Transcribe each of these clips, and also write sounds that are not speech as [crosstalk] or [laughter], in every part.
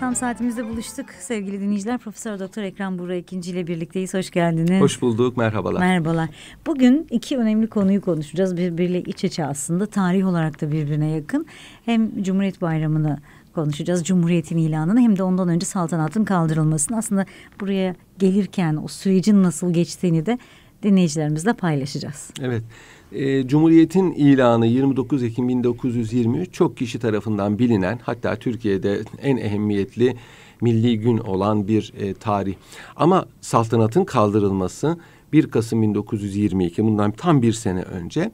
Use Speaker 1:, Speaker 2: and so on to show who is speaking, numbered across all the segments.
Speaker 1: Tam saatimizde buluştuk sevgili dinleyiciler. Profesör Doktor Ekrem Buğra ikinci ile birlikteyiz. Hoş geldiniz.
Speaker 2: Hoş bulduk. Merhabalar.
Speaker 1: Merhabalar. Bugün iki önemli konuyu konuşacağız. Birbiriyle iç içe aslında. Tarih olarak da birbirine yakın. Hem Cumhuriyet Bayramı'nı konuşacağız. Cumhuriyetin ilanını hem de ondan önce saltanatın kaldırılmasını. Aslında buraya gelirken o sürecin nasıl geçtiğini de dinleyicilerimizle paylaşacağız.
Speaker 2: Evet. E, Cumhuriyet'in ilanı 29 Ekim 1923 çok kişi tarafından bilinen hatta Türkiye'de en ehemmiyetli milli gün olan bir e, tarih. Ama saltanatın kaldırılması 1 Kasım 1922 bundan tam bir sene önce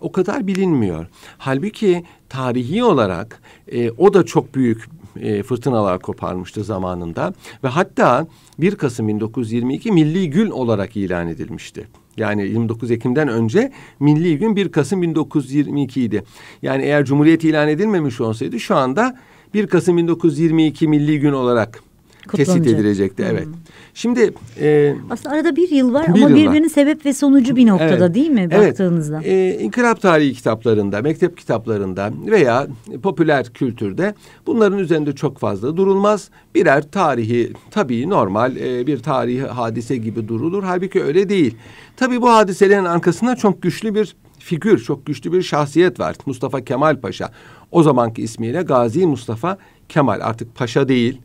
Speaker 2: o kadar bilinmiyor. Halbuki tarihi olarak e, o da çok büyük e, fırtınalar koparmıştı zamanında ve hatta 1 Kasım 1922 milli gün olarak ilan edilmişti. Yani 29 Ekim'den önce milli gün 1 Kasım 1922 idi. Yani eğer Cumhuriyet ilan edilmemiş olsaydı şu anda 1 Kasım 1922 milli gün olarak tesit edilecekti. Evet. Hmm. Şimdi
Speaker 1: e, aslında arada bir yıl var bir ama birbirinin var. sebep ve sonucu bir noktada evet. değil mi baktığınızda?
Speaker 2: Evet. İnkılap tarihi kitaplarında, mektep kitaplarında veya popüler kültürde bunların üzerinde çok fazla durulmaz. Birer tarihi tabii normal e, bir tarihi hadise gibi durulur. Halbuki öyle değil. Tabii bu hadiselerin arkasında çok güçlü bir figür, çok güçlü bir şahsiyet var. Mustafa Kemal Paşa. O zamanki ismiyle Gazi Mustafa Kemal. Artık paşa değil.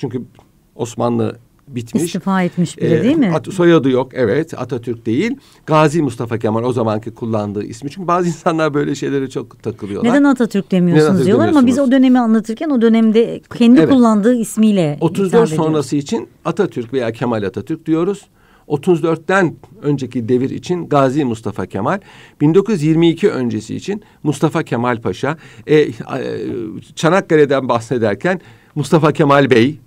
Speaker 2: Çünkü Osmanlı bitmiş.
Speaker 1: İstifa etmiş bile ee, değil mi? At,
Speaker 2: soyadı yok evet Atatürk değil. Gazi Mustafa Kemal o zamanki kullandığı ismi. Çünkü bazı insanlar böyle şeylere çok takılıyorlar.
Speaker 1: Neden Atatürk demiyorsunuz Neden Atatürk diyorlar ama biz o dönemi anlatırken o dönemde kendi evet. kullandığı ismiyle
Speaker 2: 34 sonrası için Atatürk veya Kemal Atatürk diyoruz. 34'ten önceki devir için Gazi Mustafa Kemal, 1922 öncesi için Mustafa Kemal Paşa, e, e, Çanakkale'den bahsederken Mustafa Kemal Bey,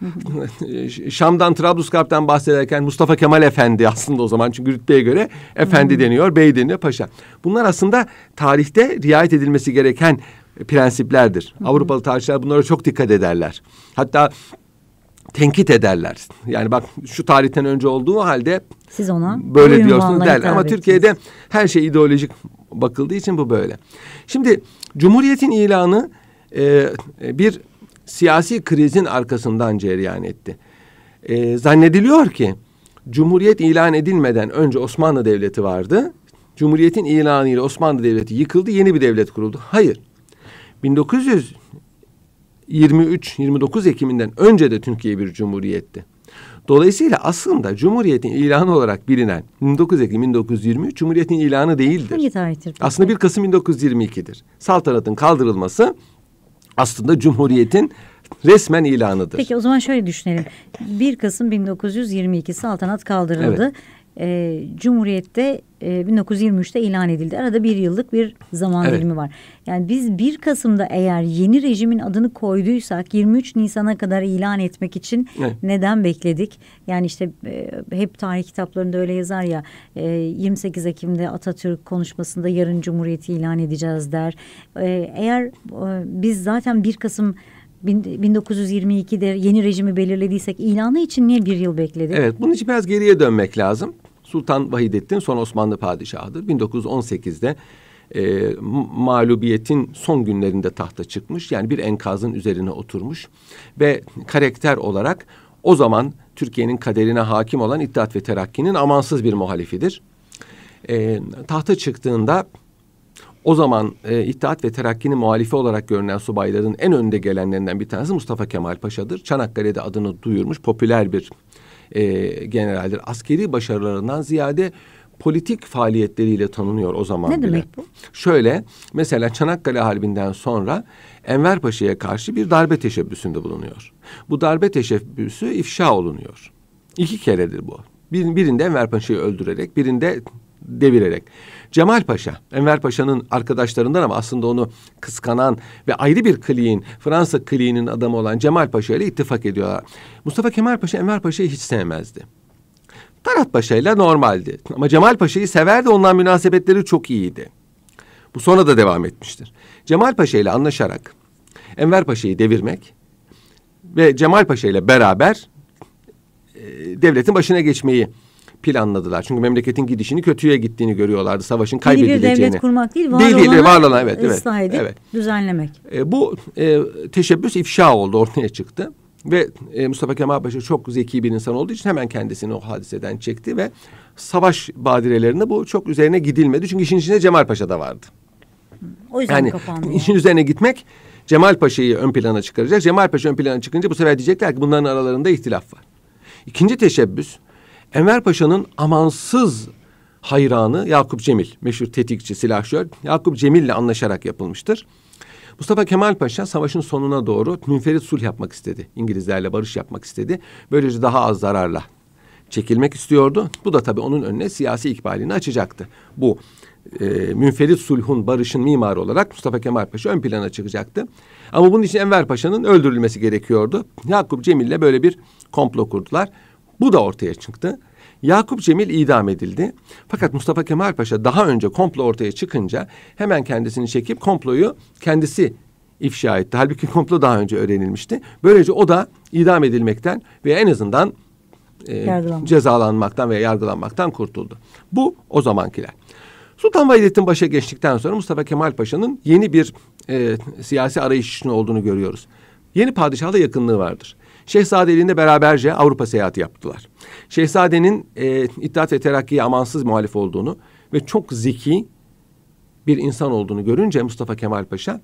Speaker 2: [laughs] Şam'dan Trablusgarp'tan bahsederken Mustafa Kemal Efendi aslında o zaman çünkü rütbeye göre efendi deniyor, bey deniyor, paşa. Bunlar aslında tarihte riayet edilmesi gereken prensiplerdir. Avrupalı tarihçiler bunlara çok dikkat ederler. Hatta tenkit ederler. Yani bak şu tarihten önce olduğu halde
Speaker 1: siz ona
Speaker 2: böyle diyorsunuz der. Ama Türkiye'de her şey ideolojik bakıldığı için bu böyle. Şimdi Cumhuriyet'in ilanı e, bir siyasi krizin arkasından cereyan etti. E, zannediliyor ki Cumhuriyet ilan edilmeden önce Osmanlı Devleti vardı. Cumhuriyetin ilanıyla Osmanlı Devleti yıkıldı, yeni bir devlet kuruldu. Hayır. 1923-29 Ekim'inden önce de Türkiye bir cumhuriyetti. Dolayısıyla aslında Cumhuriyet'in ilanı olarak bilinen 29 Ekim 1923 Cumhuriyet'in ilanı değildir.
Speaker 1: Hangi tarihtir?
Speaker 2: Aslında 1 Kasım 1922'dir. Saltanatın kaldırılması aslında Cumhuriyet'in resmen ilanıdır.
Speaker 1: Peki o zaman şöyle düşünelim. 1 Kasım 1922 saltanat kaldırıldı. Evet. E, Cumhuriyet'te e, 1923'te ilan edildi. Arada bir yıllık bir zaman evet. dilimi var. Yani biz 1 Kasım'da eğer yeni rejimin adını koyduysak 23 Nisan'a kadar ilan etmek için evet. neden bekledik? Yani işte e, hep tarih kitaplarında öyle yazar ya e, 28 Ekim'de Atatürk konuşmasında yarın Cumhuriyeti ilan edeceğiz der. E, eğer e, biz zaten 1 Kasım 1922'de yeni rejimi belirlediysek ilanı için niye bir yıl bekledik?
Speaker 2: Evet bunun için biraz geriye dönmek lazım. Sultan Vahidettin son Osmanlı padişahıdır. 1918'de e, mağlubiyetin son günlerinde tahta çıkmış. Yani bir enkazın üzerine oturmuş ve karakter olarak o zaman Türkiye'nin kaderine hakim olan İttihat ve Terakki'nin amansız bir muhalifidir. E, tahta çıktığında o zaman e, İttihat ve Terakki'nin muhalifi olarak görünen subayların en önde gelenlerinden bir tanesi Mustafa Kemal Paşa'dır. Çanakkale'de adını duyurmuş popüler bir e, generaldir. Askeri başarılarından ziyade politik faaliyetleriyle tanınıyor o zaman
Speaker 1: ne
Speaker 2: bile.
Speaker 1: Ne demek bu?
Speaker 2: Şöyle mesela Çanakkale Harbi'nden sonra Enver Paşa'ya karşı bir darbe teşebbüsünde bulunuyor. Bu darbe teşebbüsü ifşa olunuyor. İki keredir bu. Bir, birinde Enver Paşa'yı öldürerek, birinde devirerek. Cemal Paşa, Enver Paşa'nın arkadaşlarından ama aslında onu kıskanan ve ayrı bir kliğin, Fransa kliğinin adamı olan Cemal Paşa ile ittifak ediyorlar. Mustafa Kemal Paşa Enver Paşa'yı hiç sevmezdi. Tarat Paşa ile normaldi. Ama Cemal Paşa'yı severdi, ondan münasebetleri çok iyiydi. Bu sonra da devam etmiştir. Cemal Paşa ile anlaşarak Enver Paşa'yı devirmek ve Cemal Paşa ile beraber e, devletin başına geçmeyi planladılar. Çünkü memleketin gidişini kötüye gittiğini görüyorlardı. Savaşın kaybedileceğini.
Speaker 1: Yeni bir devlet kurmak değil, var
Speaker 2: değil, değil,
Speaker 1: olanı
Speaker 2: var olan, evet, evet,
Speaker 1: edip
Speaker 2: evet.
Speaker 1: düzenlemek.
Speaker 2: E, bu e, teşebbüs ifşa oldu, ortaya çıktı. Ve e, Mustafa Kemal Paşa çok zeki bir insan olduğu için hemen kendisini o hadiseden çekti ve savaş badirelerinde bu çok üzerine gidilmedi. Çünkü işin içinde Cemal Paşa da vardı.
Speaker 1: O yüzden
Speaker 2: Yani
Speaker 1: kapandı.
Speaker 2: işin üzerine gitmek Cemal Paşa'yı ön plana çıkaracak. Cemal Paşa ön plana çıkınca bu sefer diyecekler ki bunların aralarında ihtilaf var. İkinci teşebbüs Enver Paşa'nın amansız hayranı Yakup Cemil, meşhur tetikçi, silahşör Yakup Cemil'le anlaşarak yapılmıştır. Mustafa Kemal Paşa savaşın sonuna doğru münferit sulh yapmak istedi. İngilizlerle barış yapmak istedi. Böylece daha az zararla çekilmek istiyordu. Bu da tabii onun önüne siyasi ikbalini açacaktı. Bu e, münferit sulhun, barışın mimarı olarak Mustafa Kemal Paşa ön plana çıkacaktı. Ama bunun için Enver Paşa'nın öldürülmesi gerekiyordu. Yakup Cemil'le böyle bir komplo kurdular. Bu da ortaya çıktı. Yakup Cemil idam edildi. Fakat Mustafa Kemal Paşa daha önce komplo ortaya çıkınca hemen kendisini çekip komployu kendisi ifşa etti. Halbuki komplo daha önce öğrenilmişti. Böylece o da idam edilmekten ve en azından e, cezalanmaktan veya yargılanmaktan kurtuldu. Bu o zamankiler. Sultan Vahdettin başa geçtikten sonra Mustafa Kemal Paşa'nın yeni bir e, siyasi arayış içinde olduğunu görüyoruz. Yeni padişahla yakınlığı vardır. Şehzade ile beraberce Avrupa seyahati yaptılar. Şehzadenin e, İttihat ve Terakki'ye amansız muhalif olduğunu ve çok zeki bir insan olduğunu görünce Mustafa Kemal Paşa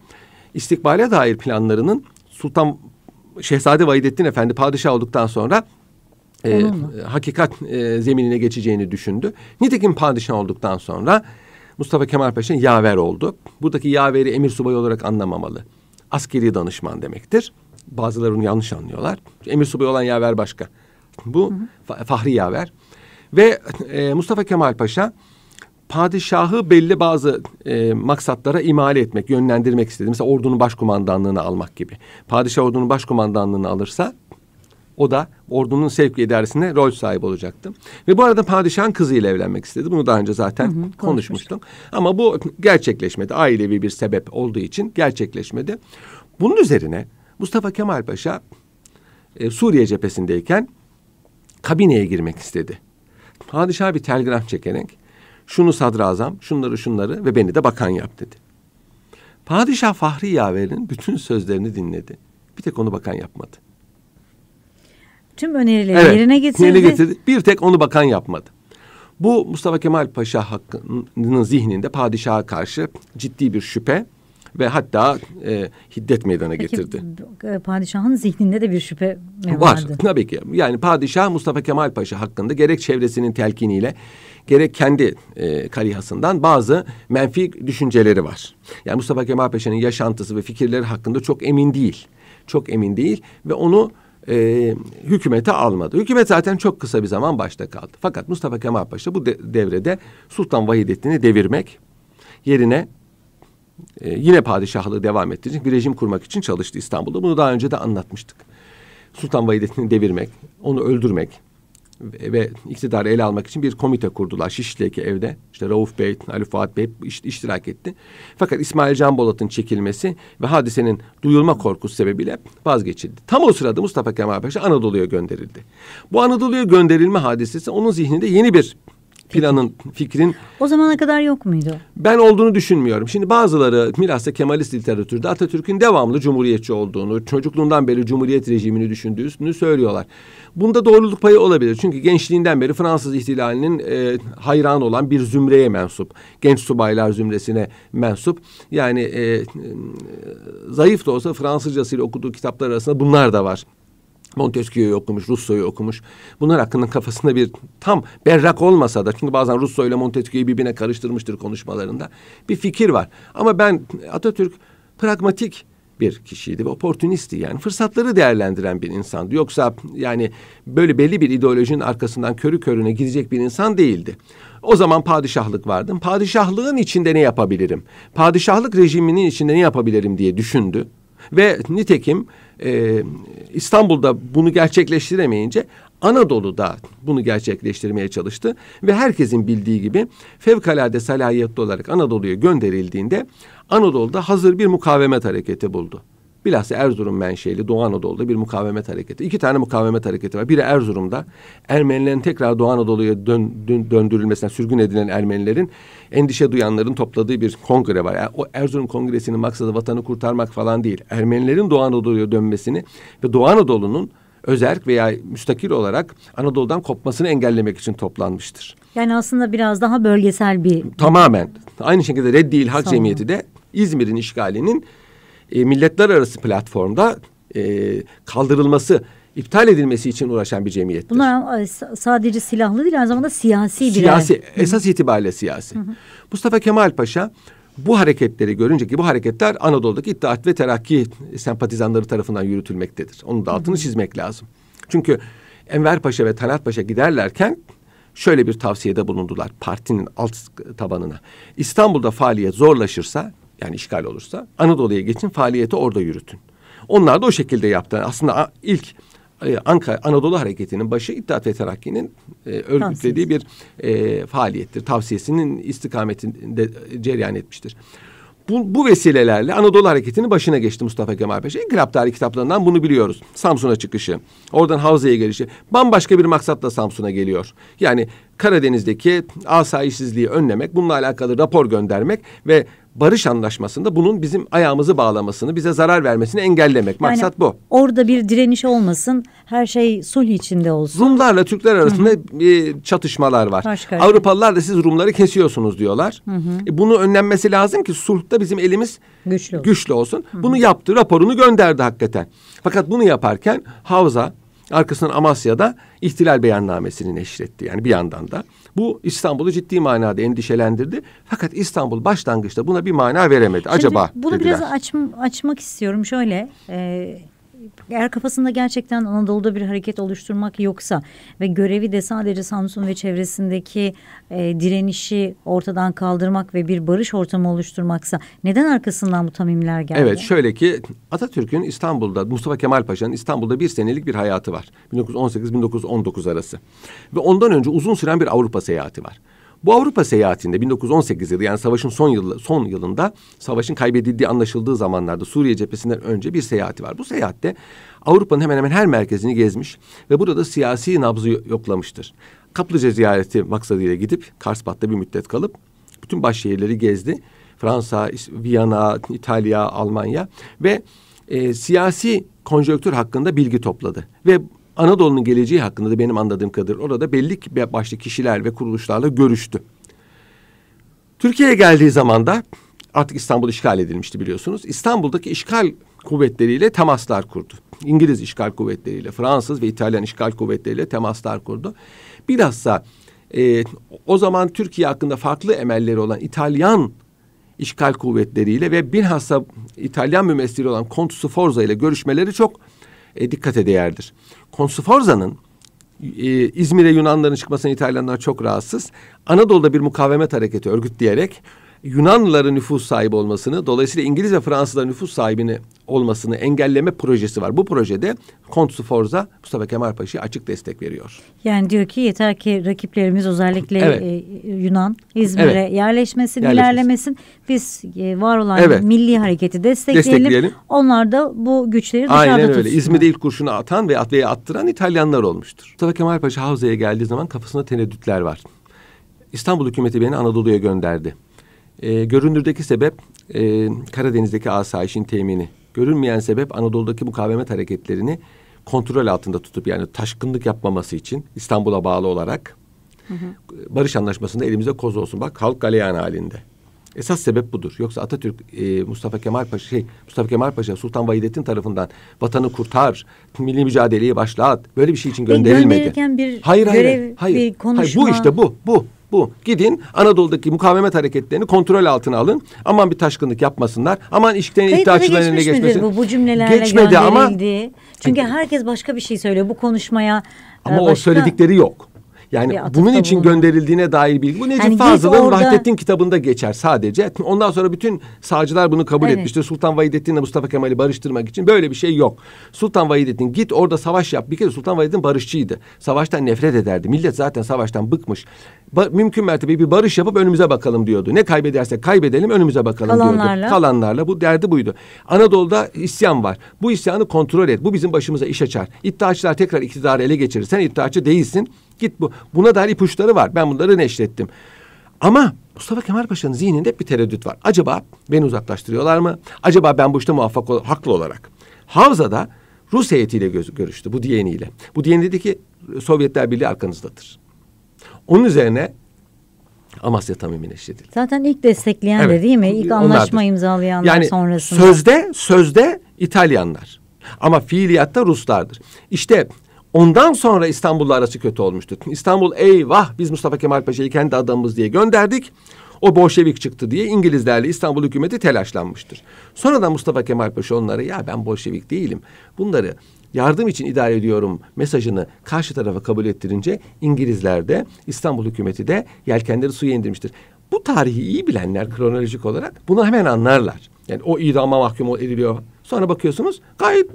Speaker 2: istikbale dair planlarının Sultan Şehzade Vahidettin Efendi padişah olduktan sonra e, hakikat e, zeminine geçeceğini düşündü. Nitekim padişah olduktan sonra Mustafa Kemal Paşa yaver oldu. Buradaki yaveri emir subayı olarak anlamamalı. Askeri danışman demektir. Bazıları onu yanlış anlıyorlar. Emir subayı olan yaver başka. Bu hı hı. Fahri yaver. Ve e, Mustafa Kemal Paşa padişahı belli bazı e, maksatlara imale etmek, yönlendirmek istedi. Mesela ordunun başkumandanlığını almak gibi. Padişah ordunun başkumandanlığını alırsa o da ordunun sevk idaresinde rol sahibi olacaktı. Ve bu arada padişahın kızıyla evlenmek istedi. Bunu daha önce zaten hı hı, konuşmuştuk. Ama bu gerçekleşmedi. Ailevi bir sebep olduğu için gerçekleşmedi. Bunun üzerine Mustafa Kemal Paşa e, Suriye cephesindeyken kabineye girmek istedi. Padişah bir telgraf çekerek şunu sadrazam, şunları şunları ve beni de bakan yap dedi. Padişah Fahri Yaver'in bütün sözlerini dinledi. Bir tek onu bakan yapmadı.
Speaker 1: Tüm önerileri evet, yerine getirdi. Yerine getirdi.
Speaker 2: Bir tek onu bakan yapmadı. Bu Mustafa Kemal Paşa hakkının zihninde padişaha karşı ciddi bir şüphe ve hatta e, hiddet meydana Peki, getirdi.
Speaker 1: E, padişahın zihninde de bir şüphe mi
Speaker 2: vardı? Var tabii ki. Yani padişah Mustafa Kemal Paşa hakkında gerek çevresinin telkiniyle gerek kendi e, karihasından bazı menfi düşünceleri var. Yani Mustafa Kemal Paşa'nın yaşantısı ve fikirleri hakkında çok emin değil. Çok emin değil ve onu e, hükümete almadı. Hükümet zaten çok kısa bir zaman başta kaldı. Fakat Mustafa Kemal Paşa bu de, devrede Sultan Vahidettin'i devirmek yerine e, yine padişahlığı devam ettirecek bir rejim kurmak için çalıştı İstanbul'da. Bunu daha önce de anlatmıştık. Sultan Vahidettin'i devirmek, onu öldürmek, ve iktidarı ele almak için bir komite kurdular. Şişli'deki evde işte Rauf Bey, Ali Fuat Bey iş, iştirak etti. Fakat İsmail Can Bolat'ın çekilmesi ve hadisenin duyulma korkusu sebebiyle vazgeçildi. Tam o sırada Mustafa Kemal Paşa Anadolu'ya gönderildi. Bu Anadolu'ya gönderilme hadisesi onun zihninde yeni bir planın, fikrin...
Speaker 1: O zamana kadar yok muydu?
Speaker 2: Ben olduğunu düşünmüyorum. Şimdi bazıları bilhassa Kemalist literatürde Atatürk'ün devamlı cumhuriyetçi olduğunu, çocukluğundan beri cumhuriyet rejimini düşündüğünü söylüyorlar. Bunda doğruluk payı olabilir. Çünkü gençliğinden beri Fransız ihtilalinin e, hayran olan bir zümreye mensup. Genç subaylar zümresine mensup. Yani e, e, zayıf da olsa Fransızcasıyla okuduğu kitaplar arasında bunlar da var. Montesquieu'yu okumuş, Rousseau'yu okumuş. Bunlar hakkında kafasında bir tam berrak olmasa da çünkü bazen Rousseau ile Montesquieu'yu birbirine karıştırmıştır konuşmalarında. Bir fikir var. Ama ben Atatürk pragmatik bir kişiydi ve oportunisti yani fırsatları değerlendiren bir insandı. Yoksa yani böyle belli bir ideolojinin arkasından körü körüne gidecek bir insan değildi. O zaman padişahlık vardı. Padişahlığın içinde ne yapabilirim? Padişahlık rejiminin içinde ne yapabilirim diye düşündü. Ve nitekim e, İstanbul'da bunu gerçekleştiremeyince Anadolu'da bunu gerçekleştirmeye çalıştı. Ve herkesin bildiği gibi fevkalade salahiyetli olarak Anadolu'ya gönderildiğinde Anadolu'da hazır bir mukavemet hareketi buldu. Bilhassa Erzurum menşeli Doğu Anadolu'da bir mukavemet hareketi. İki tane mukavemet hareketi var. Biri Erzurum'da Ermenilerin tekrar Doğu Anadolu'ya dön, dön, döndürülmesine sürgün edilen Ermenilerin endişe duyanların topladığı bir kongre var. Yani o Erzurum Kongresi'nin maksadı vatanı kurtarmak falan değil. Ermenilerin Doğu Anadolu'ya dönmesini ve Doğu Anadolu'nun özerk veya müstakil olarak Anadolu'dan kopmasını engellemek için toplanmıştır.
Speaker 1: Yani aslında biraz daha bölgesel bir...
Speaker 2: Tamamen. Aynı şekilde Reddi İlhak Cemiyeti de İzmir'in işgalinin e, milletler arası platformda e, kaldırılması, iptal edilmesi için uğraşan bir cemiyettir.
Speaker 1: Bunlar sadece silahlı değil aynı zamanda siyasi bir
Speaker 2: Siyasi, esas itibariyle siyasi. Hı hı. Mustafa Kemal Paşa bu hareketleri görünce ki bu hareketler Anadolu'daki İttihat ve Terakki sempatizanları tarafından yürütülmektedir. Onun da altını çizmek lazım. Çünkü Enver Paşa ve Talat Paşa giderlerken şöyle bir tavsiyede bulundular partinin alt tabanına. İstanbul'da faaliyet zorlaşırsa yani işgal olursa Anadolu'ya geçin faaliyeti orada yürütün. Onlar da o şekilde yaptı. Aslında ilk e, Ankara Anadolu Hareketi'nin başı İttihat ve Terakki'nin e, örgütlediği bir e, faaliyettir. Tavsiyesinin istikametinde cereyan etmiştir. Bu, bu vesilelerle Anadolu Hareketi'nin başına geçti Mustafa Kemal Paşa. İnkılap tarihi kitaplarından bunu biliyoruz. Samsun'a çıkışı, oradan Havza'ya gelişi. Bambaşka bir maksatla Samsun'a geliyor. Yani Karadeniz'deki asayişsizliği önlemek, bununla alakalı rapor göndermek ve barış anlaşmasında bunun bizim ayağımızı bağlamasını, bize zarar vermesini engellemek. Maksat yani bu.
Speaker 1: Orada bir direniş olmasın, her şey sulh içinde olsun.
Speaker 2: Rumlarla Türkler arasında Hı-hı. çatışmalar var. Başka Avrupalılar da siz Rumları kesiyorsunuz diyorlar. E bunu önlenmesi lazım ki sulhta bizim elimiz güçlü olsun. Güçlü olsun. Bunu yaptı, raporunu gönderdi hakikaten. Fakat bunu yaparken Havza arkasından Amasya'da ihtilal beyannamesini neşretti. Yani bir yandan da. Bu İstanbul'u ciddi manada endişelendirdi. Fakat İstanbul başlangıçta buna bir mana veremedi. Şimdi Acaba
Speaker 1: bunu
Speaker 2: dediler.
Speaker 1: biraz aç, açmak istiyorum. Şöyle e, eğer kafasında gerçekten Anadolu'da bir hareket oluşturmak yoksa ve görevi de sadece Samsun ve çevresindeki e, direnişi ortadan kaldırmak ve bir barış ortamı oluşturmaksa neden arkasından bu tamimler geldi?
Speaker 2: Evet şöyle ki Atatürk'ün İstanbul'da Mustafa Kemal Paşa'nın İstanbul'da bir senelik bir hayatı var. 1918-1919 arası. Ve ondan önce uzun süren bir Avrupa seyahati var. Bu Avrupa seyahatinde 1918 yılı yani savaşın son yılı son yılında savaşın kaybedildiği anlaşıldığı zamanlarda Suriye cephesinden önce bir seyahati var. Bu seyahatte Avrupa'nın hemen hemen her merkezini gezmiş ve burada siyasi nabzı yoklamıştır. Kaplıca ziyareti maksadıyla gidip Karspat'ta bir müddet kalıp bütün baş şehirleri gezdi. Fransa, Viyana, İtalya, Almanya ve e, siyasi konjonktür hakkında bilgi topladı. Ve Anadolu'nun geleceği hakkında da benim anladığım kadar orada belli başlı kişiler ve kuruluşlarla görüştü. Türkiye'ye geldiği zaman da artık İstanbul işgal edilmişti biliyorsunuz. İstanbul'daki işgal kuvvetleriyle temaslar kurdu. İngiliz işgal kuvvetleriyle, Fransız ve İtalyan işgal kuvvetleriyle temaslar kurdu. Bilhassa e, o zaman Türkiye hakkında farklı emelleri olan İtalyan işgal kuvvetleriyle ve bilhassa İtalyan mümessili olan Conte Forza ile görüşmeleri çok e, dikkate değerdir. Consforza'nın e, İzmir'e Yunanların çıkmasına İtalyanlar çok rahatsız. Anadolu'da bir mukavemet hareketi örgütleyerek Yunanlıların nüfus sahibi olmasını, dolayısıyla İngiliz ve Fransızların nüfus sahibini olmasını engelleme projesi var. Bu projede Kont Forza Mustafa Kemal Paşa'ya açık destek veriyor.
Speaker 1: Yani diyor ki yeter ki rakiplerimiz özellikle evet. e, Yunan İzmir'e evet. yerleşmesin, yerleşmesin, ilerlemesin. Biz e, var olan evet. milli hareketi destekleyelim. destekleyelim. Onlar da bu güçleri dışarıda Aynen öyle.
Speaker 2: Tutsunlar. İzmir'de ilk kurşunu atan ve veya attıran İtalyanlar olmuştur. Mustafa Kemal Paşa Havza'ya geldiği zaman kafasında tereddütler var. İstanbul hükümeti beni Anadolu'ya gönderdi. E, görünürdeki sebep e, Karadeniz'deki asayişin temini. Görünmeyen sebep Anadolu'daki mukavemet hareketlerini kontrol altında tutup yani taşkınlık yapmaması için İstanbul'a bağlı olarak hı hı. barış anlaşmasında elimizde koz olsun. Bak halk galeyan halinde. Esas sebep budur. Yoksa Atatürk, e, Mustafa Kemal Paşa, şey, Mustafa Kemal Paşa Sultan Vahidettin tarafından vatanı kurtar, milli mücadeleyi başlat. Böyle bir şey için gönderilmedi.
Speaker 1: bir hayır, hayır, görev, hayır, bir konuşma.
Speaker 2: Hayır, bu işte bu, bu bu. Gidin Anadolu'daki mukavemet hareketlerini kontrol altına alın. Aman bir taşkınlık yapmasınlar. Aman işlerin iddiaçıların eline geçmesin.
Speaker 1: Bu, bu cümlelerle Geçmedi ama. Çünkü herkes başka bir şey söylüyor bu konuşmaya.
Speaker 2: Ama başka... o söyledikleri yok. Yani bunun için bulunur. gönderildiğine dair bilgi. Bu Necip yani Fazıl'ın orada... Vahdettin kitabında geçer sadece. Ondan sonra bütün sağcılar bunu kabul evet. etmiştir. Sultan Vahidettin ile Mustafa Kemal'i barıştırmak için böyle bir şey yok. Sultan Vahidettin git orada savaş yap. Bir kere Sultan Vahidettin barışçıydı. Savaştan nefret ederdi. Millet zaten savaştan bıkmış. Ba mümkün mertebe bir barış yapıp önümüze bakalım diyordu. Ne kaybedersek kaybedelim önümüze bakalım Kalanlarla. diyordu. Kalanlarla. Bu derdi buydu. Anadolu'da isyan var. Bu isyanı kontrol et. Bu bizim başımıza iş açar. İddiaçılar tekrar iktidarı ele geçirir. Sen iddiaçı değilsin. Git bu. Buna dair ipuçları var. Ben bunları neşrettim. Ama Mustafa Kemal Paşa'nın zihninde hep bir tereddüt var. Acaba beni uzaklaştırıyorlar mı? Acaba ben bu işte muvaffak ol haklı olarak. Havza'da Rus heyetiyle görüştü bu diyeniyle. Bu diyen dedi ki Sovyetler Birliği arkanızdadır. Onun üzerine Amasya Tamimi neşredildi.
Speaker 1: Zaten ilk destekleyen evet, de değil mi? İlk anlaşma onlardır. imzalayanlar
Speaker 2: yani
Speaker 1: sonrasında.
Speaker 2: Sözde, sözde İtalyanlar. Ama fiiliyatta Ruslardır. İşte ondan sonra İstanbul'la arası kötü olmuştu. İstanbul eyvah biz Mustafa Kemal Paşa'yı kendi adamımız diye gönderdik. O Bolşevik çıktı diye İngilizlerle İstanbul hükümeti telaşlanmıştır. Sonradan Mustafa Kemal Paşa onlara ya ben Bolşevik değilim. Bunları yardım için idare ediyorum mesajını karşı tarafa kabul ettirince İngilizler de İstanbul hükümeti de yelkenleri suya indirmiştir. Bu tarihi iyi bilenler kronolojik olarak bunu hemen anlarlar. Yani o idama mahkum ediliyor. Sonra bakıyorsunuz gayet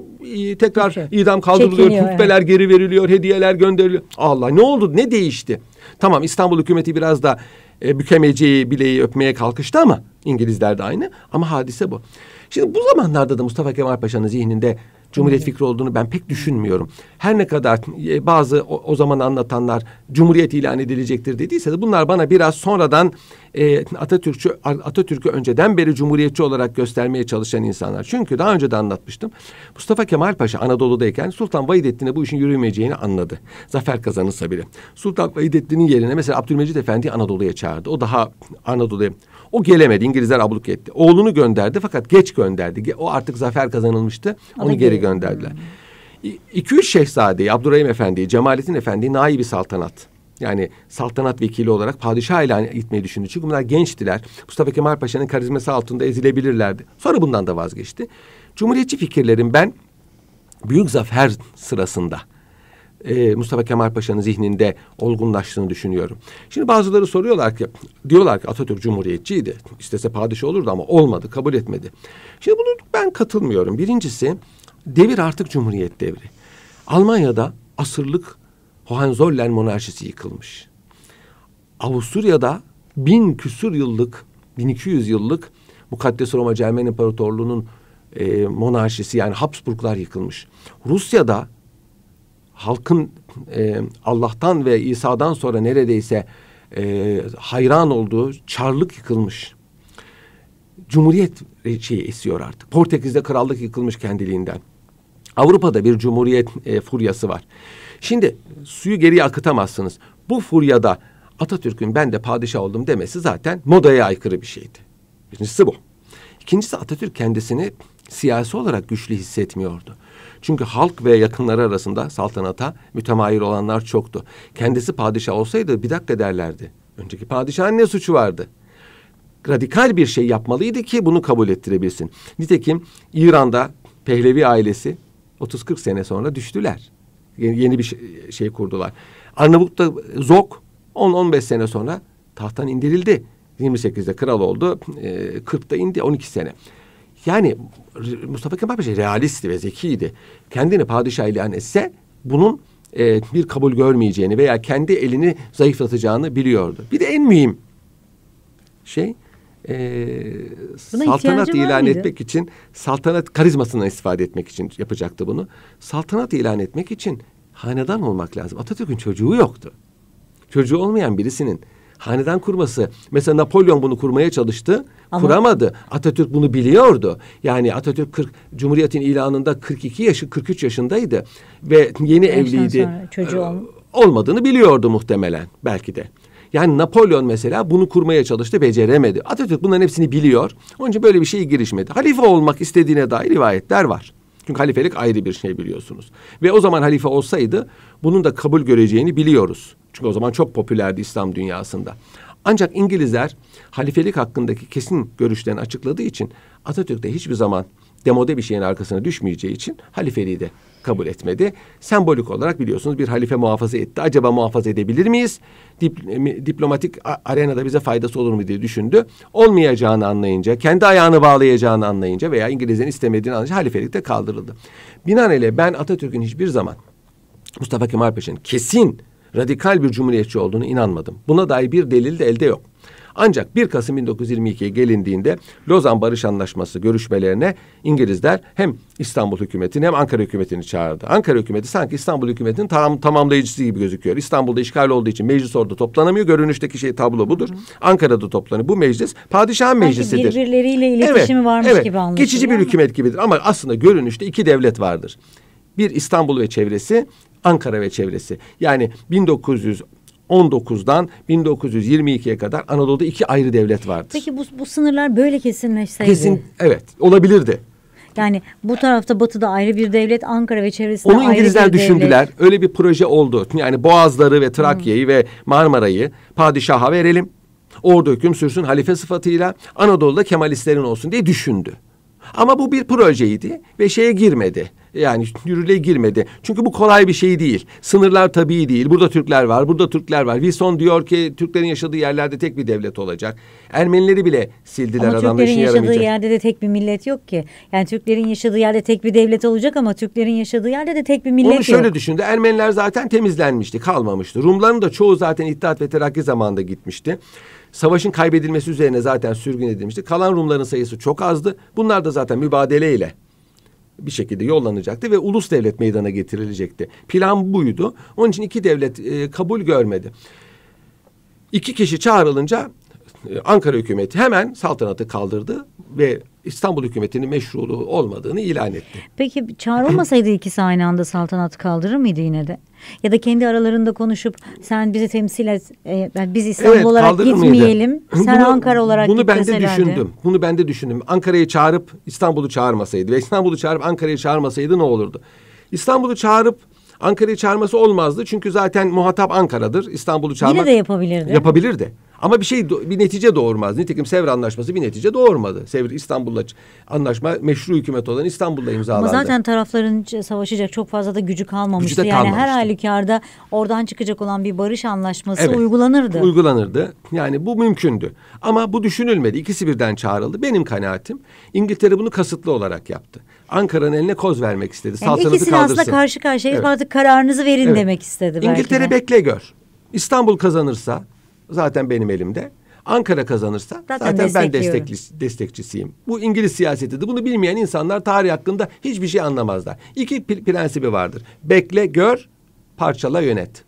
Speaker 2: tekrar şey, idam kaldırılıyor, hutbeler evet. geri veriliyor, hediyeler gönderiliyor. Allah ne oldu, ne değişti? Tamam İstanbul hükümeti biraz da e, bükemeceği bileği öpmeye kalkıştı ama İngilizler de aynı. Ama hadise bu. Şimdi bu zamanlarda da Mustafa Kemal Paşa'nın zihninde Cumhuriyet fikri olduğunu ben pek düşünmüyorum. Her ne kadar e, bazı o, o zaman anlatanlar Cumhuriyet ilan edilecektir dediyse de bunlar bana biraz sonradan e, Atatürkçü Atatürk'ü önceden beri Cumhuriyetçi olarak göstermeye çalışan insanlar. Çünkü daha önce de anlatmıştım. Mustafa Kemal Paşa Anadolu'dayken Sultan Vahidettin'e bu işin yürümeyeceğini anladı. Zafer kazanırsa bile. Sultan Vahidettin'in yerine mesela Abdülmecit Efendi Anadolu'ya çağırdı. O daha Anadolu'ya o gelemedi. İngilizler abluk etti. Oğlunu gönderdi fakat geç gönderdi. O artık zafer kazanılmıştı. Onu geri gönderdiler. Hmm. İki üç şehzadeyi, Abdurrahim Efendi'yi, Cemalettin Efendi'yi naibi saltanat. Yani saltanat vekili olarak padişah ilan etmeyi düşündü. Çünkü bunlar gençtiler. Mustafa Kemal Paşa'nın karizması altında ezilebilirlerdi. Sonra bundan da vazgeçti. Cumhuriyetçi fikirlerin ben büyük zafer sırasında e, Mustafa Kemal Paşa'nın zihninde olgunlaştığını düşünüyorum. Şimdi bazıları soruyorlar ki, diyorlar ki Atatürk Cumhuriyetçiydi. İstese padişah olurdu ama olmadı, kabul etmedi. Şimdi bunu ben katılmıyorum. Birincisi devir artık Cumhuriyet devri. Almanya'da asırlık Hohenzollern monarşisi yıkılmış. Avusturya'da bin küsur yıllık, 1200 yıllık Mukaddes Roma Cermen İmparatorluğu'nun e, monarşisi yani Habsburglar yıkılmış. Rusya'da halkın e, Allah'tan ve İsa'dan sonra neredeyse e, hayran olduğu çarlık yıkılmış. Cumhuriyet şeyi esiyor artık. Portekiz'de krallık yıkılmış kendiliğinden. Avrupa'da bir cumhuriyet e, furyası var. Şimdi suyu geriye akıtamazsınız. Bu furyada Atatürk'ün ben de padişah oldum demesi zaten modaya aykırı bir şeydi. Birincisi bu. İkincisi Atatürk kendisini siyasi olarak güçlü hissetmiyordu. Çünkü halk ve yakınları arasında saltanata mütemayir olanlar çoktu. Kendisi padişah olsaydı bir dakika derlerdi. Önceki padişahın ne suçu vardı? Radikal bir şey yapmalıydı ki bunu kabul ettirebilsin. Nitekim İran'da Pehlevi ailesi 30-40 sene sonra düştüler. Yeni, yeni bir şey, şey kurdular. Arnavut'ta Zok 10-15 sene sonra tahttan indirildi. 28'de kral oldu. E, 40'da indi 12 sene. Yani Mustafa Kemal Paşa realistti ve zekiydi. Kendini padişah ilan etse bunun e, bir kabul görmeyeceğini veya kendi elini zayıflatacağını biliyordu. Bir de en mühim şey e, saltanat ilan etmek için saltanat karizmasından istifade etmek için yapacaktı bunu. Saltanat ilan etmek için hanedan olmak lazım. Atatürk'ün çocuğu yoktu. Çocuğu olmayan birisinin hanedan kurması. Mesela Napolyon bunu kurmaya çalıştı. Ama... Kuramadı. Atatürk bunu biliyordu. Yani Atatürk 40 Cumhuriyet'in ilanında 42 yaşı 43 yaşındaydı ve yeni evliydi. Çocuğu ee, olmadığını biliyordu muhtemelen belki de. Yani Napolyon mesela bunu kurmaya çalıştı, beceremedi. Atatürk bunların hepsini biliyor. Onun için böyle bir şeye girişmedi. Halife olmak istediğine dair rivayetler var. Çünkü halifelik ayrı bir şey biliyorsunuz. Ve o zaman halife olsaydı bunun da kabul göreceğini biliyoruz. Çünkü o zaman çok popülerdi İslam dünyasında. Ancak İngilizler halifelik hakkındaki kesin görüşlerini açıkladığı için Atatürk de hiçbir zaman demode bir şeyin arkasına düşmeyeceği için halifeliği de kabul etmedi. Sembolik olarak biliyorsunuz bir halife muhafaza etti. Acaba muhafaza edebilir miyiz? Dip, diplomatik arenada bize faydası olur mu diye düşündü. Olmayacağını anlayınca, kendi ayağını bağlayacağını anlayınca veya İngilizlerin istemediğini anlayınca halifelikte kaldırıldı. Binaenaleyh ben Atatürk'ün hiçbir zaman Mustafa Kemal Paşa'nın kesin radikal bir cumhuriyetçi olduğunu inanmadım. Buna dair bir delil de elde yok. Ancak 1 Kasım 1922'ye gelindiğinde Lozan Barış Anlaşması görüşmelerine İngilizler hem İstanbul hükümetini hem Ankara hükümetini çağırdı. Ankara hükümeti sanki İstanbul hükümetinin tam, tamamlayıcısı gibi gözüküyor. İstanbul'da işgal olduğu için meclis orada toplanamıyor. Görünüşteki şey tablo budur. Hı. Ankara'da toplanıyor. Bu meclis padişahın meclisidir.
Speaker 1: birbirleriyle iletişimi evet, varmış
Speaker 2: evet,
Speaker 1: gibi anlaşılıyor.
Speaker 2: Geçici bir hükümet gibidir ama aslında görünüşte iki devlet vardır. Bir İstanbul ve çevresi, Ankara ve çevresi. Yani 1900 19'dan 1922'ye kadar Anadolu'da iki ayrı devlet vardır.
Speaker 1: Peki bu, bu sınırlar böyle kesinleşseydi?
Speaker 2: Kesin evet olabilirdi.
Speaker 1: Yani bu tarafta batıda ayrı bir devlet, Ankara ve çevresinde
Speaker 2: Onu
Speaker 1: ayrı
Speaker 2: İngilizler
Speaker 1: bir
Speaker 2: düşündüler.
Speaker 1: devlet.
Speaker 2: Öyle bir proje oldu. Yani Boğazları ve Trakya'yı hmm. ve Marmara'yı padişaha verelim. Orada hüküm sürsün halife sıfatıyla Anadolu'da Kemalistlerin olsun diye düşündü. Ama bu bir projeydi ve şeye girmedi. Yani yürürlüğe girmedi. Çünkü bu kolay bir şey değil. Sınırlar tabii değil. Burada Türkler var, burada Türkler var. Wilson diyor ki Türklerin yaşadığı yerlerde tek bir devlet olacak. Ermenileri bile sildiler
Speaker 1: ama. Türklerin yaşadığı yerde de tek bir millet yok ki. Yani Türklerin yaşadığı yerde tek bir devlet olacak ama Türklerin yaşadığı yerde de tek bir millet yok.
Speaker 2: Onu şöyle düşündü. Ermeniler zaten temizlenmişti, kalmamıştı. Rumların da çoğu zaten İttihat ve Terakki zamanında gitmişti. Savaşın kaybedilmesi üzerine zaten sürgün edilmişti. Kalan Rumların sayısı çok azdı. Bunlar da zaten mübadeleyle bir şekilde yollanacaktı ve ulus devlet meydana getirilecekti. Plan buydu. Onun için iki devlet e, kabul görmedi. İki kişi çağrılınca e, Ankara hükümeti hemen saltanatı kaldırdı ve İstanbul hükümetinin meşruluğu olmadığını ilan etti.
Speaker 1: Peki çağrılmasaydı ikisi aynı anda saltanatı kaldırır mıydı yine de? Ya da kendi aralarında konuşup sen bizi temsil et, e, biz İstanbul evet, olarak gitmeyelim, mıydı? [laughs] sen bunu, Ankara olarak
Speaker 2: Bunu ben de düşündüm. Bunu ben de düşündüm. Ankara'yı çağırıp İstanbul'u çağırmasaydı ve İstanbul'u çağırıp Ankara'yı çağırmasaydı ne olurdu? İstanbul'u çağırıp Ankara'yı çağırması olmazdı. Çünkü zaten muhatap Ankara'dır. İstanbul'u çağırmak...
Speaker 1: Yine de yapabilirdi.
Speaker 2: Yapabilirdi. Ama bir şey bir netice doğurmaz. Nitekim Sevr Anlaşması bir netice doğurmadı. Sevr İstanbul'la anlaşma meşru hükümet olan İstanbul'da imzalandı.
Speaker 1: Ama zaten tarafların savaşacak çok fazla da gücü kalmamıştı. Gücü yani her halükarda oradan çıkacak olan bir barış anlaşması evet, uygulanırdı.
Speaker 2: Uygulanırdı. Yani bu mümkündü. Ama bu düşünülmedi. İkisi birden çağrıldı. Benim kanaatim İngiltere bunu kasıtlı olarak yaptı. Ankara'nın eline koz vermek istedi.
Speaker 1: Yani Saltanatı ikisini kaldırsın. aslında karşı karşıya evet. artık kararınızı verin evet. demek istedi.
Speaker 2: İngiltere belki de. bekle gör. İstanbul kazanırsa zaten benim elimde. Ankara kazanırsa zaten, zaten ben destekli, destekçisiyim. Bu İngiliz siyasetidir. Bunu bilmeyen insanlar tarih hakkında hiçbir şey anlamazlar. İki prensibi vardır. Bekle, gör, parçala, yönet.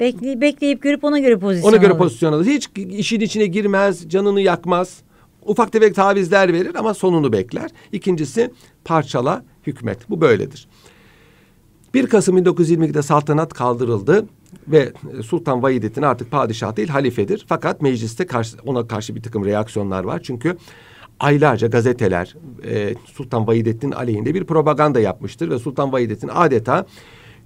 Speaker 1: Bekle, bekleyip görüp ona göre pozisyon
Speaker 2: Ona göre alır. pozisyon alır. Hiç işin içine girmez, canını yakmaz. Ufak tefek tavizler verir ama sonunu bekler. İkincisi parçala, hükmet. Bu böyledir. 1 Kasım 1922'de saltanat kaldırıldı ve Sultan Vahidettin artık padişah değil halifedir. Fakat mecliste karşı, ona karşı bir takım reaksiyonlar var. Çünkü aylarca gazeteler e, Sultan Vahidettin aleyhinde bir propaganda yapmıştır ve Sultan Vahidettin adeta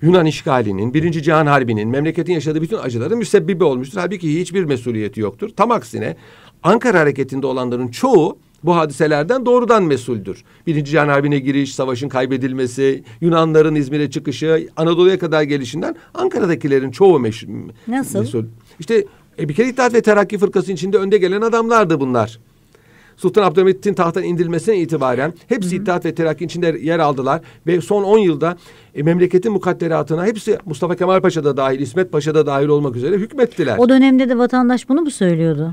Speaker 2: Yunan işgalinin, Birinci Cihan Harbi'nin, memleketin yaşadığı bütün acıların müsebbibi olmuştur. Halbuki hiçbir mesuliyeti yoktur. Tam aksine Ankara hareketinde olanların çoğu bu hadiselerden doğrudan mesuldür. Birinci Cihan Harbi'ne giriş, savaşın kaybedilmesi, Yunanların İzmir'e çıkışı, Anadolu'ya kadar gelişinden Ankara'dakilerin çoğu meş
Speaker 1: Nasıl? mesul.
Speaker 2: İşte e, bir kere İttihat ve Terakki Fırkası içinde önde gelen adamlardı bunlar. Sultan Abdülhamit'in tahttan indirilmesine itibaren hepsi Hı-hı. İttihat ve Terakki içinde yer aldılar ve son 10 yılda e, memleketin mukadderatına hepsi Mustafa Kemal Paşa da dahil, İsmet Paşa da dahil olmak üzere hükmettiler.
Speaker 1: O dönemde de vatandaş bunu mu söylüyordu?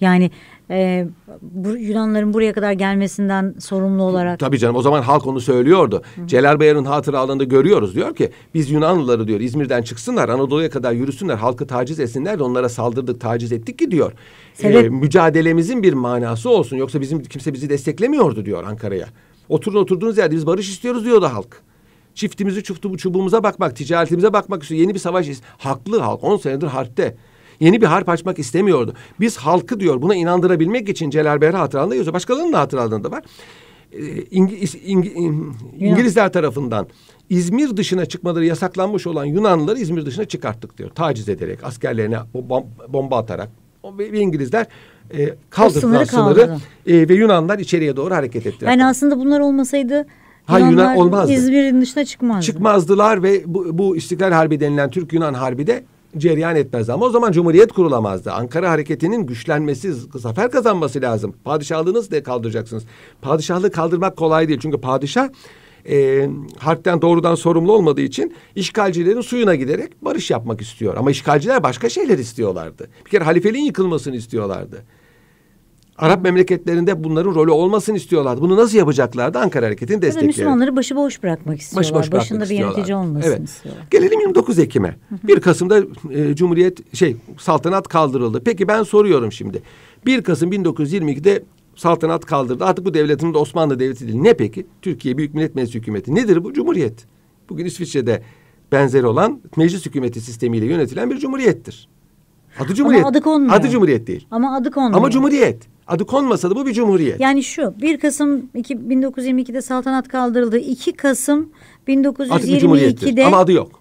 Speaker 1: Yani e, bu Yunanların buraya kadar gelmesinden sorumlu olarak.
Speaker 2: Tabii canım o zaman halk onu söylüyordu. Hı. Celal Bayar'ın hatıralarında görüyoruz diyor ki biz Yunanlıları diyor İzmir'den çıksınlar Anadolu'ya kadar yürüsünler halkı taciz etsinler de onlara saldırdık taciz ettik ki diyor. Sebep... E, mücadelemizin bir manası olsun yoksa bizim kimse bizi desteklemiyordu diyor Ankara'ya. Oturun oturduğunuz yerde biz barış istiyoruz diyordu halk. Çiftimizi çubuğumuza bakmak, ticaretimize bakmak istiyor. Yeni bir savaş. Haklı halk. On senedir harpte. Yeni bir harp açmak istemiyordu. Biz halkı diyor buna inandırabilmek için Celal Bey'e hatıralarında yazıyor. Başkalarının da hatıralarında var. Ee, İngiliz, İngilizler tarafından İzmir dışına çıkmaları yasaklanmış olan Yunanlıları İzmir dışına çıkarttık diyor. Taciz ederek, askerlerine bomba atarak. Ve İngilizler e, kaldırdılar sınırı, sınırı e, ve Yunanlar içeriye doğru hareket ettiler.
Speaker 1: Yani aslında bunlar olmasaydı
Speaker 2: Ha Yunan olmazdı.
Speaker 1: İzmir'in dışına çıkmazdı.
Speaker 2: Çıkmazdılar ve bu, bu İstiklal Harbi denilen Türk-Yunan Harbi de cereyan etmezdi. Ama o zaman Cumhuriyet kurulamazdı. Ankara hareketinin güçlenmesi, zafer kazanması lazım. Padişahlığı nasıl kaldıracaksınız? Padişahlığı kaldırmak kolay değil. Çünkü padişah e, harpten doğrudan sorumlu olmadığı için işgalcilerin suyuna giderek barış yapmak istiyor. Ama işgalciler başka şeyler istiyorlardı. Bir kere halifeliğin yıkılmasını istiyorlardı. Arap memleketlerinde bunların rolü olmasını istiyorlardı. Bunu nasıl yapacaklardı? Ankara Hareketi'ni destekleyerek.
Speaker 1: Müslümanları başıboş bırakmak istiyorlar.
Speaker 2: Başıboş bırakmak
Speaker 1: Başında bir
Speaker 2: istiyorlar.
Speaker 1: yönetici olmasını
Speaker 2: evet.
Speaker 1: istiyorlar.
Speaker 2: Gelelim 29 Ekim'e. 1 Kasım'da e, Cumhuriyet şey saltanat kaldırıldı. Peki ben soruyorum şimdi. 1 Kasım 1922'de saltanat kaldırdı. Artık bu devletin de Osmanlı Devleti değil. Ne peki? Türkiye Büyük Millet Meclisi Hükümeti. Nedir bu? Cumhuriyet. Bugün İsviçre'de benzeri olan meclis hükümeti sistemiyle yönetilen bir cumhuriyettir. Adı Cumhuriyet.
Speaker 1: adı konmuyor.
Speaker 2: Adı Cumhuriyet değil.
Speaker 1: Ama adı konmuyor.
Speaker 2: Ama Cumhuriyet. Adı konmasa da bu bir cumhuriyet.
Speaker 1: Yani şu 1 Kasım 2, 1922'de saltanat kaldırıldı. 2 Kasım
Speaker 2: Artık bir cumhuriyettir.
Speaker 1: 1922'de
Speaker 2: Ama adı yok.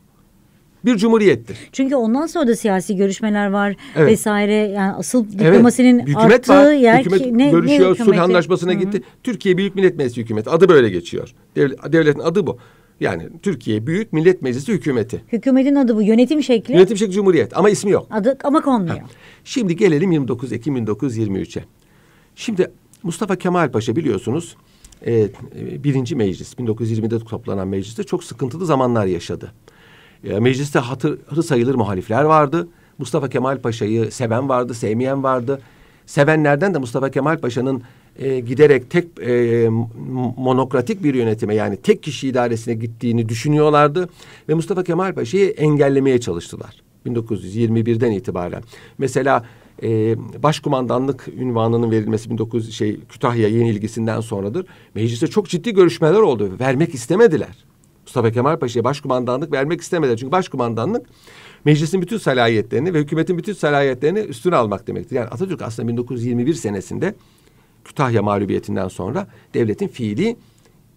Speaker 2: Bir cumhuriyettir.
Speaker 1: çünkü ondan sonra da siyasi görüşmeler var
Speaker 2: Evet.
Speaker 1: vesaire. Yani asıl diplomasinin
Speaker 2: Evet, hükümet
Speaker 1: arttığı
Speaker 2: var.
Speaker 1: yer
Speaker 2: hükümet
Speaker 1: ki ne,
Speaker 2: görüşüyor,
Speaker 1: ne
Speaker 2: sulh anlaşmasına
Speaker 1: Hı hı.
Speaker 2: gitti. Türkiye Büyük Millet Meclisi hükümeti. Adı böyle geçiyor. Devlet, devletin adı bu. Yani Türkiye Büyük Millet Meclisi hükümeti.
Speaker 1: Hükümetin adı bu. Yönetim şekli
Speaker 2: Yönetim şekli cumhuriyet ama ismi yok.
Speaker 1: adı ama konmuyor.
Speaker 2: Şimdi gelelim 29 Ekim 1923'e. Şimdi Mustafa Kemal Paşa biliyorsunuz e, birinci meclis 1920'de toplanan mecliste çok sıkıntılı zamanlar yaşadı. E, mecliste hatırı sayılır muhalifler vardı. Mustafa Kemal Paşa'yı seven vardı, sevmeyen vardı. Sevenlerden de Mustafa Kemal Paşa'nın e, giderek tek e, monokratik bir yönetime yani tek kişi idaresine gittiğini düşünüyorlardı ve Mustafa Kemal Paşa'yı engellemeye çalıştılar. 1921'den itibaren. Mesela e, başkumandanlık ünvanının verilmesi 19 şey Kütahya yenilgisinden sonradır. Mecliste çok ciddi görüşmeler oldu. Vermek istemediler. Mustafa Kemal Paşa'ya başkumandanlık vermek istemediler. Çünkü başkumandanlık meclisin bütün salayetlerini ve hükümetin bütün salayetlerini üstüne almak demektir. Yani Atatürk aslında 1921 senesinde Kütahya mağlubiyetinden sonra devletin fiili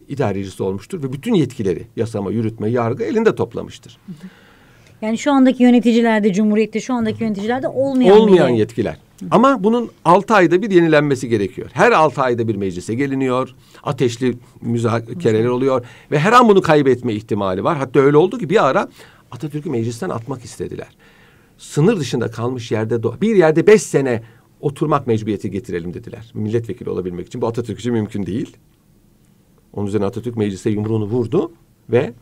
Speaker 2: idarecisi olmuştur ve bütün yetkileri yasama, yürütme, yargı elinde toplamıştır.
Speaker 1: Yani şu andaki yöneticilerde, Cumhuriyet'te şu andaki yöneticilerde olmayan,
Speaker 2: Olmayan
Speaker 1: bir-
Speaker 2: yetkiler. Ama bunun altı ayda bir yenilenmesi gerekiyor. Her altı ayda bir meclise geliniyor. Ateşli müzakereler oluyor. Ve her an bunu kaybetme ihtimali var. Hatta öyle oldu ki bir ara Atatürk'ü meclisten atmak istediler. Sınır dışında kalmış yerde bir yerde beş sene oturmak mecburiyeti getirelim dediler. Milletvekili olabilmek için. Bu Atatürk için mümkün değil. Onun üzerine Atatürk meclise yumruğunu vurdu ve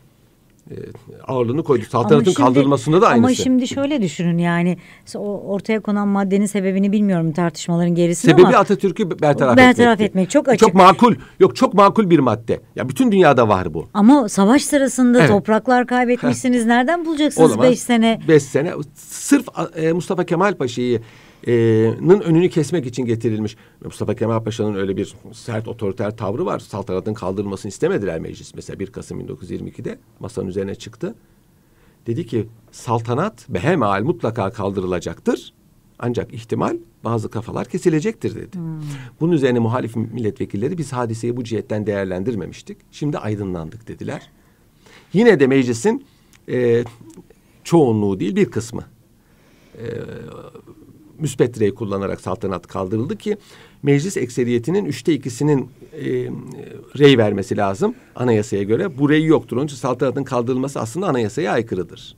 Speaker 2: ağırlığını koydu. Saltanatın
Speaker 1: şimdi-
Speaker 2: kaldırılmasında da aynısı.
Speaker 1: Ama şimdi şöyle düşünün yani o ortaya konan maddenin sebebini bilmiyorum tartışmaların gerisini
Speaker 2: Sebebi
Speaker 1: ama
Speaker 2: Atatürk'ü bertaraf,
Speaker 1: Bertaraf
Speaker 2: etmekti.
Speaker 1: etmek, çok açık.
Speaker 2: Çok makul. Yok çok makul bir madde. Ya bütün dünyada var bu.
Speaker 1: ama savaş sırasında
Speaker 2: Evet.
Speaker 1: topraklar kaybetmişsiniz. Nereden bulacaksınız beş sene?
Speaker 2: Beş sene. Sırf e, Mustafa Kemal Paşa'yı e, nın önünü kesmek için getirilmiş. Mustafa Kemal Paşa'nın öyle bir sert otoriter tavrı var. Saltanatın kaldırılmasını istemediler meclis. Mesela 1 Kasım 1922'de masanın üzerine çıktı. Dedi ki saltanat behemhal mutlaka kaldırılacaktır. Ancak ihtimal bazı kafalar kesilecektir dedi. Bunun üzerine muhalif milletvekilleri biz hadiseyi bu cihetten değerlendirmemiştik. Şimdi aydınlandık dediler. Yine de meclisin e, çoğunluğu değil bir kısmı e, müspet direği kullanarak saltanat kaldırıldı ki meclis ekseriyetinin üçte ikisinin e, rey vermesi lazım anayasaya göre. Bu rey yoktur. Onun için saltanatın kaldırılması aslında anayasaya aykırıdır.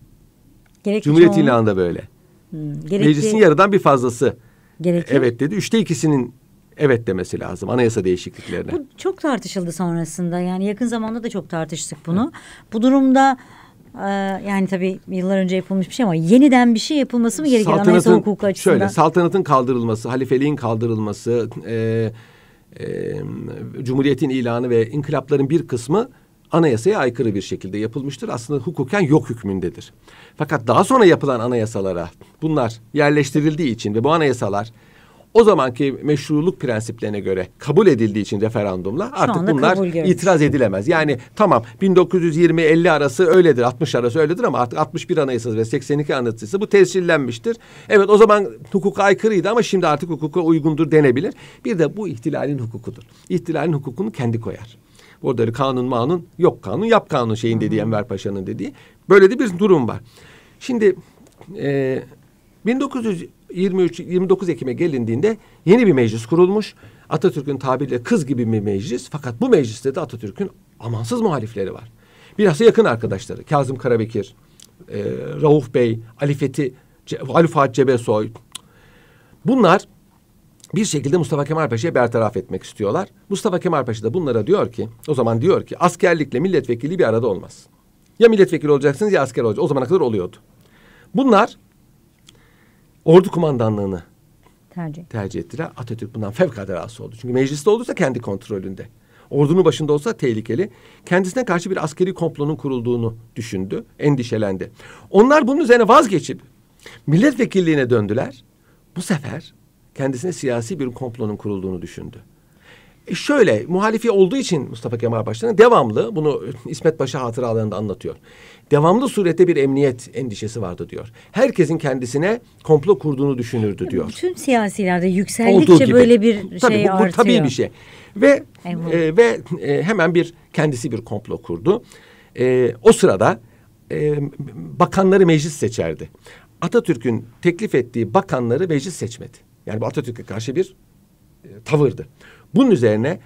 Speaker 1: Gerekli
Speaker 2: Cumhuriyet
Speaker 1: çoğunluk-
Speaker 2: ilanı da böyle.
Speaker 1: Hmm, gerekli-
Speaker 2: Meclisin yarıdan bir fazlası
Speaker 1: gerekli-
Speaker 2: evet dedi. Üçte ikisinin evet demesi lazım anayasa değişikliklerine.
Speaker 1: Bu çok tartışıldı sonrasında. Yani yakın zamanda da çok tartıştık bunu. Bu durumda e, yani tabii yıllar önce yapılmış bir şey ama yeniden bir şey yapılması mı gerekir anayasa hukuku açısından?
Speaker 2: Şöyle saltanatın kaldırılması, halifeliğin kaldırılması, e, e, cumhuriyetin ilanı ve inkılapların bir kısmı anayasaya aykırı bir şekilde yapılmıştır. Aslında hukuken yok hükmündedir. Fakat daha sonra yapılan anayasalara bunlar yerleştirildiği için ve bu anayasalar o zamanki meşruluk prensiplerine göre kabul edildiği için referandumla artık bunlar itiraz edilemez. Yani tamam 1920-50 arası öyledir, 60 arası öyledir ama artık 61 anayasası ve 82 anayasası bu tescillenmiştir. Evet o zaman hukuka aykırıydı ama şimdi artık hukuka uygundur denebilir. Bir de bu ihtilalin hukukudur. İhtilalin hukukunu kendi koyar. Öyle kanun manun yok kanun yap kanun şeyin dediği Enver Paşa'nın dediği. Böyle de bir durum var. Şimdi e, 1923 29 Ekim'e gelindiğinde yeni bir meclis kurulmuş. Atatürk'ün tabiriyle kız gibi bir meclis. Fakat bu mecliste de Atatürk'ün amansız muhalifleri var. Bilhassa yakın arkadaşları. Kazım Karabekir, e, Rauf Bey, Ali Fethi, Ali Fuat Cebesoy. Bunlar bir şekilde Mustafa Kemal Paşa'yı bertaraf etmek istiyorlar. Mustafa Kemal Paşa da bunlara diyor ki, o zaman diyor ki askerlikle milletvekili bir arada olmaz. Ya milletvekili olacaksınız ya asker olacaksınız. O zamana kadar oluyordu. Bunlar ordu kumandanlığını tercih. tercih ettiler. Atatürk bundan fevkalade rahatsız oldu. Çünkü mecliste olursa kendi kontrolünde. Ordunun başında olsa tehlikeli. Kendisine karşı bir askeri komplonun kurulduğunu düşündü, endişelendi. Onlar bunun üzerine vazgeçip milletvekilliğine döndüler. Bu sefer kendisine siyasi bir komplonun kurulduğunu düşündü. E şöyle muhalifi olduğu için Mustafa Kemal Paşa'nın devamlı bunu İsmet Paşa hatıralarında anlatıyor. Devamlı surette bir emniyet endişesi vardı diyor. Herkesin kendisine komplo kurduğunu düşünürdü diyor.
Speaker 1: Bütün siyasilerde yükseldikçe böyle bir
Speaker 2: tabii,
Speaker 1: şey
Speaker 2: bu, bu
Speaker 1: artıyor.
Speaker 2: Tabii bir şey. Ve e, ve e, hemen bir kendisi bir komplo kurdu. E, o sırada e, bakanları meclis seçerdi. Atatürk'ün teklif ettiği bakanları meclis seçmedi. Yani bu Atatürk'e karşı bir e, tavırdı. Bunun üzerine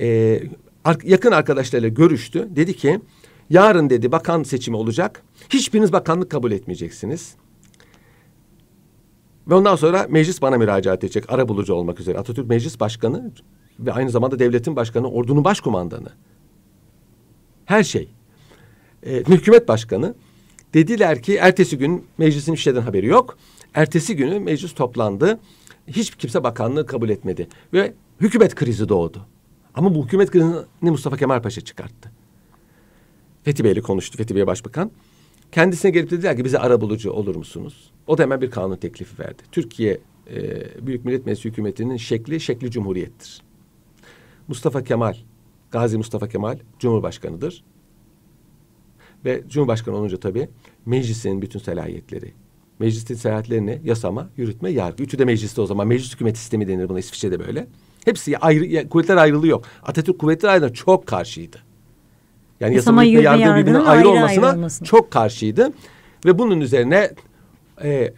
Speaker 2: e, yakın arkadaşlarıyla görüştü. Dedi ki yarın dedi bakan seçimi olacak. Hiçbiriniz bakanlık kabul etmeyeceksiniz. Ve ondan sonra meclis bana müracaat edecek. Ara bulucu olmak üzere. Atatürk meclis başkanı ve aynı zamanda devletin başkanı, ordunun başkumandanı. Her şey. E, hükümet başkanı. Dediler ki ertesi gün meclisin bir haberi yok. Ertesi günü meclis toplandı. Hiç kimse bakanlığı kabul etmedi. Ve hükümet krizi doğdu. Ama bu hükümet krizini Mustafa Kemal Paşa çıkarttı. Fethi Bey'le konuştu, Fethi Bey Başbakan. Kendisine gelip dediler ki bize ara bulucu olur musunuz? O da hemen bir kanun teklifi verdi. Türkiye e, Büyük Millet Meclisi hükümetinin şekli şekli cumhuriyettir. Mustafa Kemal, Gazi Mustafa Kemal Cumhurbaşkanıdır. Ve Cumhurbaşkanı olunca tabii meclisin bütün selahiyetleri, meclisin seyahatlerini yasama, yürütme, yargı. Üçü de mecliste o zaman. Meclis hükümeti sistemi denir buna İsviçre'de böyle. Hepsi ayrı, kuvvetler ayrılığı yok. Atatürk kuvvetler ayrılığına çok karşıydı. Yani yasama, yürütme, yargı birbirine ayrı, ayrı olmasına ayrı çok karşıydı. Ve bunun üzerine e,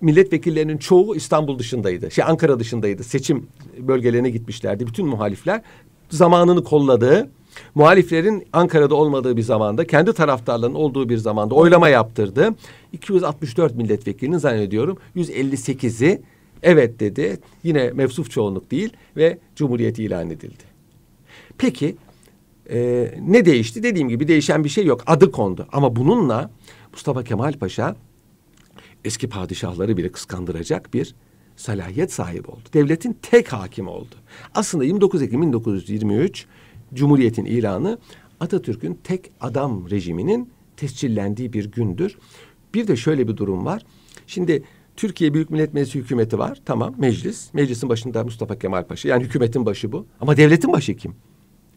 Speaker 2: milletvekillerinin çoğu İstanbul dışındaydı. Şey Ankara dışındaydı. Seçim bölgelerine gitmişlerdi. Bütün muhalifler zamanını kolladığı, muhaliflerin Ankara'da olmadığı bir zamanda, kendi taraftarlarının olduğu bir zamanda oylama yaptırdı. 264 milletvekilinin zannediyorum 158'i evet dedi. Yine mevsuf çoğunluk değil ve Cumhuriyet ilan edildi. Peki e, ne değişti? Dediğim gibi değişen bir şey yok. Adı kondu. Ama bununla Mustafa Kemal Paşa eski padişahları bile kıskandıracak bir salahiyet sahibi oldu. Devletin tek hakimi oldu. Aslında 29 Ekim 1923 Cumhuriyet'in ilanı Atatürk'ün tek adam rejiminin tescillendiği bir gündür. Bir de şöyle bir durum var. Şimdi Türkiye Büyük Millet Meclisi hükümeti var. Tamam meclis. Meclisin başında Mustafa Kemal Paşa. Yani hükümetin başı bu. Ama devletin başı kim?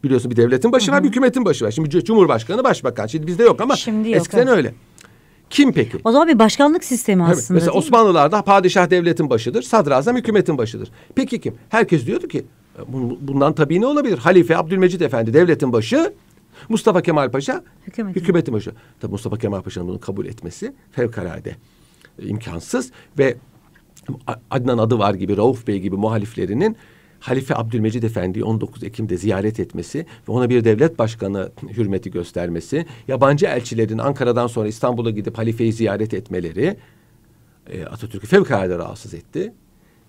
Speaker 2: Biliyorsun bir devletin başı var, bir hükümetin başı var. Şimdi Cumhurbaşkanı, Başbakan. Şimdi bizde yok ama Şimdi yok, eskiden evet. öyle. Kim peki?
Speaker 1: O zaman bir başkanlık sistemi aslında. Evet.
Speaker 2: Mesela Osmanlılar'da padişah devletin başıdır, sadrazam hükümetin başıdır. Peki kim? Herkes diyordu ki bundan tabii ne olabilir? Halife Abdülmecid Efendi devletin başı, Mustafa Kemal Paşa hükümetin, hükümetin başı. Tabii Mustafa Kemal Paşa'nın bunu kabul etmesi fevkalade imkansız ve Adnan adı var gibi Rauf Bey gibi muhaliflerinin Halife Abdülmecid Efendi'yi 19 Ekim'de ziyaret etmesi ve ona bir devlet başkanı hürmeti göstermesi, yabancı elçilerin Ankara'dan sonra İstanbul'a gidip halifeyi ziyaret etmeleri e, Atatürk'ü fevkalade rahatsız etti.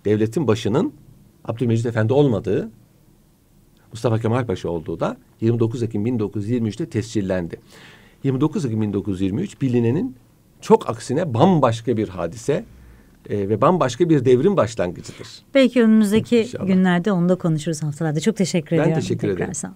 Speaker 2: Devletin başının Abdülmecid Efendi olmadığı, Mustafa Kemal Paşa olduğu da 29 Ekim 1923'te tescillendi. 29 Ekim 1923 bilinenin çok aksine bambaşka bir hadise e, ve bambaşka bir devrim başlangıcıdır.
Speaker 1: Belki önümüzdeki İnşallah. günlerde onu da konuşuruz haftalarda. Çok teşekkür
Speaker 2: ben
Speaker 1: ediyorum.
Speaker 2: Ben teşekkür ederim. Sağ